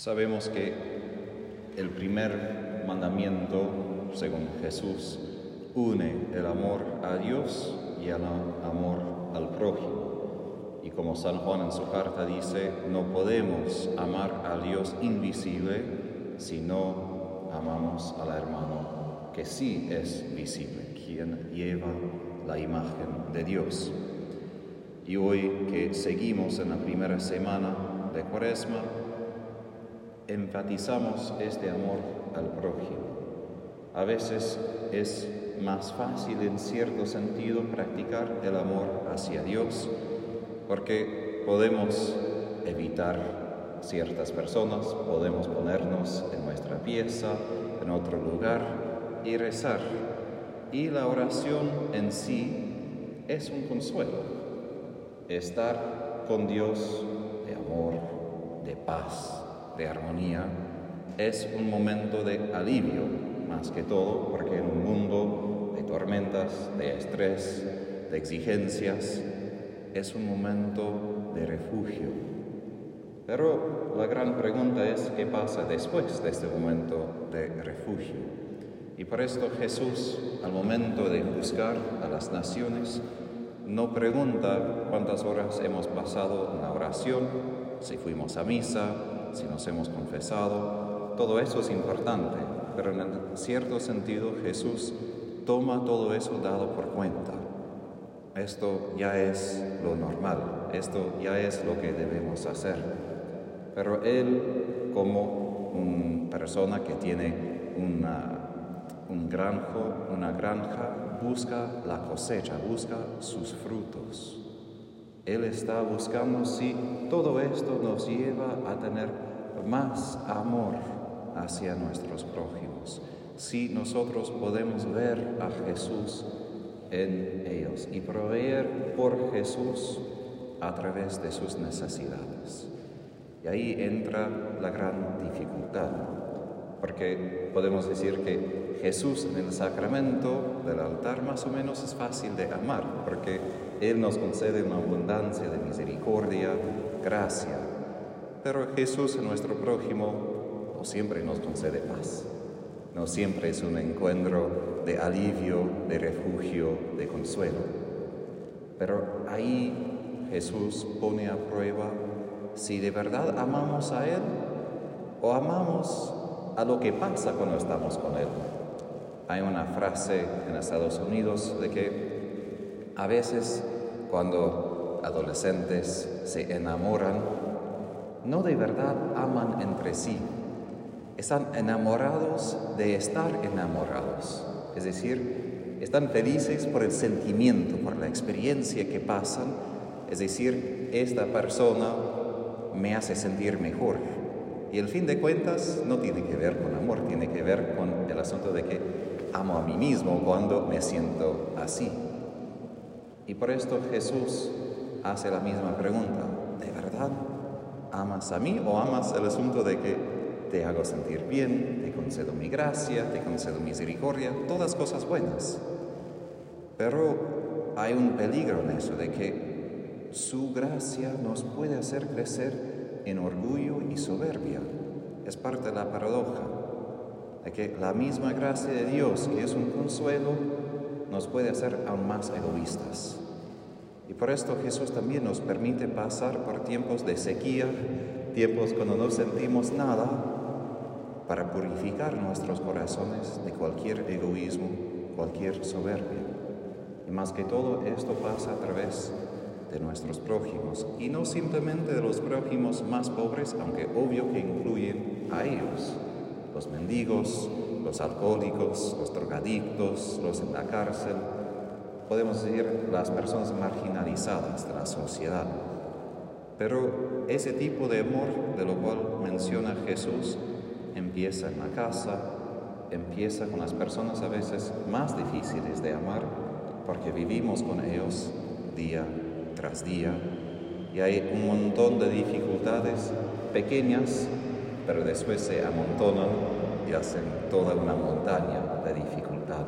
Sabemos que el primer mandamiento, según Jesús, une el amor a Dios y el amor al prójimo. Y como San Juan en su carta dice, no podemos amar a Dios invisible si no amamos al hermano que sí es visible, quien lleva la imagen de Dios. Y hoy que seguimos en la primera semana de Cuaresma, enfatizamos este amor al prójimo. A veces es más fácil en cierto sentido practicar el amor hacia Dios porque podemos evitar ciertas personas, podemos ponernos en nuestra pieza, en otro lugar y rezar. Y la oración en sí es un consuelo. Estar con Dios de amor, de paz, de armonía, es un momento de alivio, más que todo, porque en un mundo de tormentas, de estrés, de exigencias, es un momento de refugio. Pero la gran pregunta es qué pasa después de este momento de refugio. Y por esto Jesús, al momento de buscar a las naciones, no pregunta cuántas horas hemos pasado en la oración, si fuimos a misa, si nos hemos confesado, todo eso es importante, pero en cierto sentido Jesús toma todo eso dado por cuenta. Esto ya es lo normal, esto ya es lo que debemos hacer. Pero Él, como una persona que tiene una, un granjo, una granja, busca la cosecha, busca sus frutos. Él está buscando si todo esto nos lleva a tener más amor hacia nuestros prójimos, si nosotros podemos ver a Jesús en ellos y proveer por Jesús a través de sus necesidades. Y ahí entra la gran dificultad, porque podemos decir que Jesús en el sacramento del altar más o menos es fácil de amar, porque Él nos concede una abundancia de misericordia, gracia. Pero Jesús en nuestro prójimo no siempre nos concede paz, no siempre es un encuentro de alivio, de refugio, de consuelo. Pero ahí Jesús pone a prueba si de verdad amamos a Él o amamos a lo que pasa cuando estamos con Él. Hay una frase en Estados Unidos de que a veces cuando adolescentes se enamoran, no de verdad aman entre sí, están enamorados de estar enamorados, es decir, están felices por el sentimiento, por la experiencia que pasan, es decir, esta persona me hace sentir mejor. Y el fin de cuentas no tiene que ver con amor, tiene que ver con el asunto de que amo a mí mismo cuando me siento así. Y por esto Jesús hace la misma pregunta, ¿de verdad amas a mí o amas el asunto de que te hago sentir bien, te concedo mi gracia, te concedo misericordia, todas cosas buenas? Pero hay un peligro en eso, de que su gracia nos puede hacer crecer en orgullo y soberbia. Es parte de la paradoja, de que la misma gracia de Dios, que es un consuelo, nos puede hacer aún más egoístas. Y por esto Jesús también nos permite pasar por tiempos de sequía, tiempos cuando no sentimos nada, para purificar nuestros corazones de cualquier egoísmo, cualquier soberbia. Y más que todo esto pasa a través de nuestros prójimos, y no simplemente de los prójimos más pobres, aunque obvio que incluyen a ellos, los mendigos, los alcohólicos, los drogadictos, los en la cárcel, podemos decir las personas marginalizadas de la sociedad. Pero ese tipo de amor de lo cual menciona Jesús empieza en la casa, empieza con las personas a veces más difíciles de amar, porque vivimos con ellos día tras día y hay un montón de dificultades pequeñas, pero después se amontonan y hacen toda una montaña de dificultad.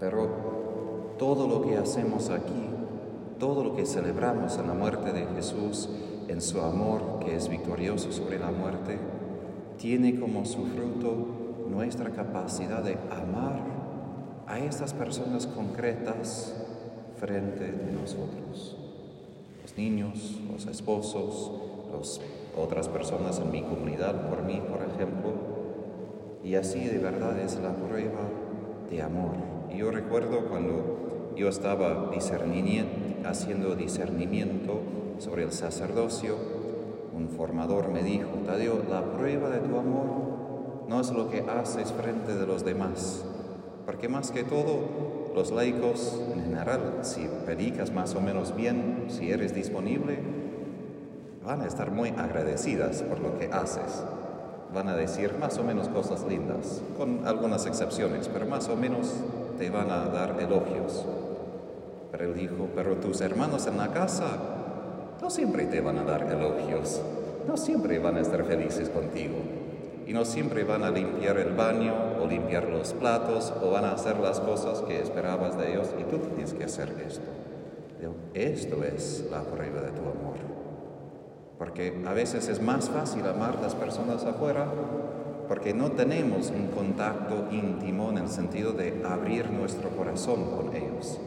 Pero todo lo que hacemos aquí, todo lo que celebramos en la muerte de Jesús en su amor que es victorioso sobre la muerte, tiene como su fruto nuestra capacidad de amar a estas personas concretas frente de nosotros. Los niños, los esposos, las otras personas en mi comunidad, por mí, por ejemplo. Y así de verdad es la prueba de amor. Y yo recuerdo cuando yo estaba haciendo discernimiento sobre el sacerdocio, un formador me dijo, Tadeo, la prueba de tu amor no es lo que haces frente de los demás, porque más que todo, los laicos en general, si predicas más o menos bien, si eres disponible, van a estar muy agradecidas por lo que haces. Van a decir más o menos cosas lindas, con algunas excepciones, pero más o menos te van a dar elogios. Pero él dijo, pero tus hermanos en la casa no siempre te van a dar elogios, no siempre van a estar felices contigo y no siempre van a limpiar el baño o limpiar los platos o van a hacer las cosas que esperabas de ellos y tú tienes que hacer esto. Esto es la prueba de tu amor. Porque a veces es más fácil amar a las personas afuera porque no tenemos un contacto íntimo en el sentido de abrir nuestro corazón con ellos.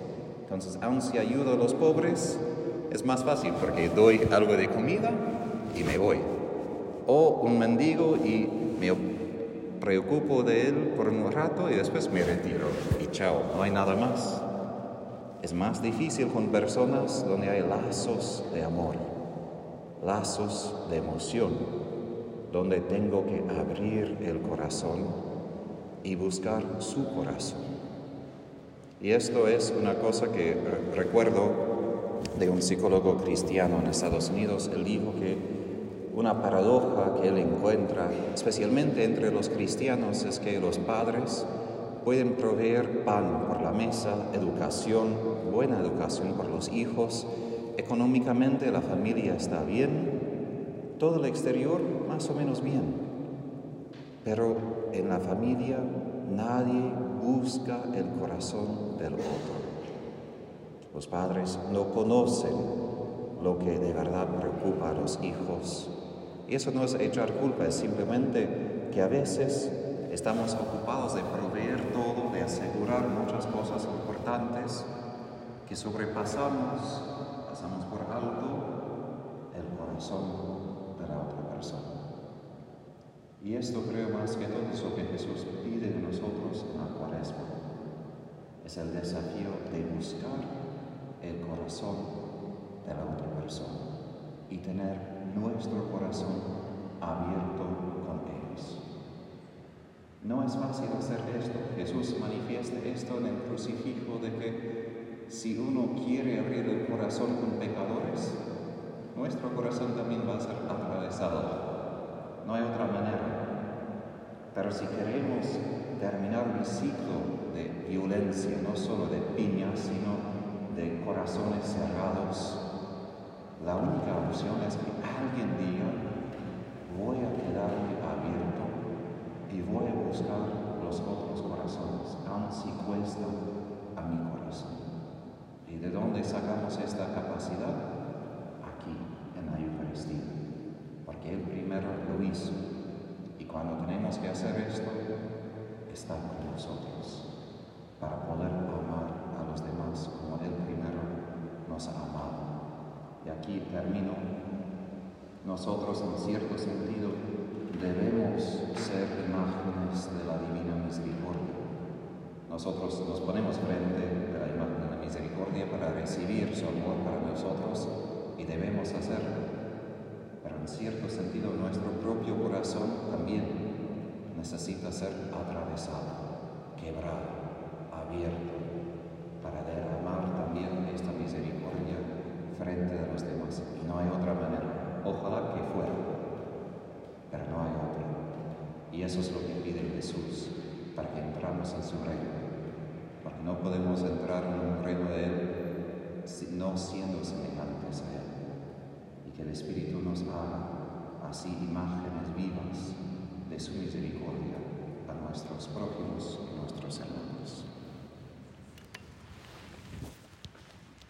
Entonces, aun si ayudo a los pobres, es más fácil porque doy algo de comida y me voy. O un mendigo y me preocupo de él por un rato y después me retiro y chao, no hay nada más. Es más difícil con personas donde hay lazos de amor, lazos de emoción, donde tengo que abrir el corazón y buscar su corazón. Y esto es una cosa que recuerdo de un psicólogo cristiano en Estados Unidos. Él dijo que una paradoja que él encuentra, especialmente entre los cristianos, es que los padres pueden proveer pan por la mesa, educación, buena educación por los hijos, económicamente la familia está bien, todo el exterior más o menos bien, pero en la familia nadie busca el corazón del otro. Los padres no conocen lo que de verdad preocupa a los hijos. Y eso no es echar culpa, es simplemente que a veces estamos ocupados de proveer todo, de asegurar muchas cosas importantes que sobrepasamos, pasamos por alto el corazón de la otra persona. Y esto creo más que todo es lo que Jesús pide de nosotros en la cuaresma. Es el desafío de buscar el corazón de la otra persona y tener nuestro corazón abierto con ellos. No es fácil hacer esto. Jesús manifiesta esto en el crucifijo de que si uno quiere abrir el corazón con pecadores, nuestro corazón también va a ser atravesado. No hay otra manera. Pero si queremos terminar un ciclo de violencia, no solo de piñas, sino de corazones cerrados, la única opción es que alguien diga, voy a quedarme abierto y voy a buscar los otros corazones, aun si cuesta a mi corazón. ¿Y de dónde sacamos esta capacidad? Aquí, en la Eucaristía, porque Él primero lo hizo. Y cuando tenemos que hacer esto, está con nosotros para poder amar a los demás como Él primero nos ha amado. Y aquí termino. Nosotros en cierto sentido debemos ser imágenes de la divina misericordia. Nosotros nos ponemos frente a la imagen de la misericordia para recibir su amor para nosotros y debemos hacerlo. Pero en cierto sentido nuestro propio corazón también necesita ser atravesado, quebrado abierto para derramar también esta misericordia frente a los demás. Y no hay otra manera. Ojalá que fuera, pero no hay otra. Y eso es lo que pide Jesús para que entramos en su reino. Porque no podemos entrar en un reino de Él no siendo semejantes a Él. Y que el Espíritu nos haga así imágenes vivas de su misericordia a nuestros prójimos y nuestros hermanos.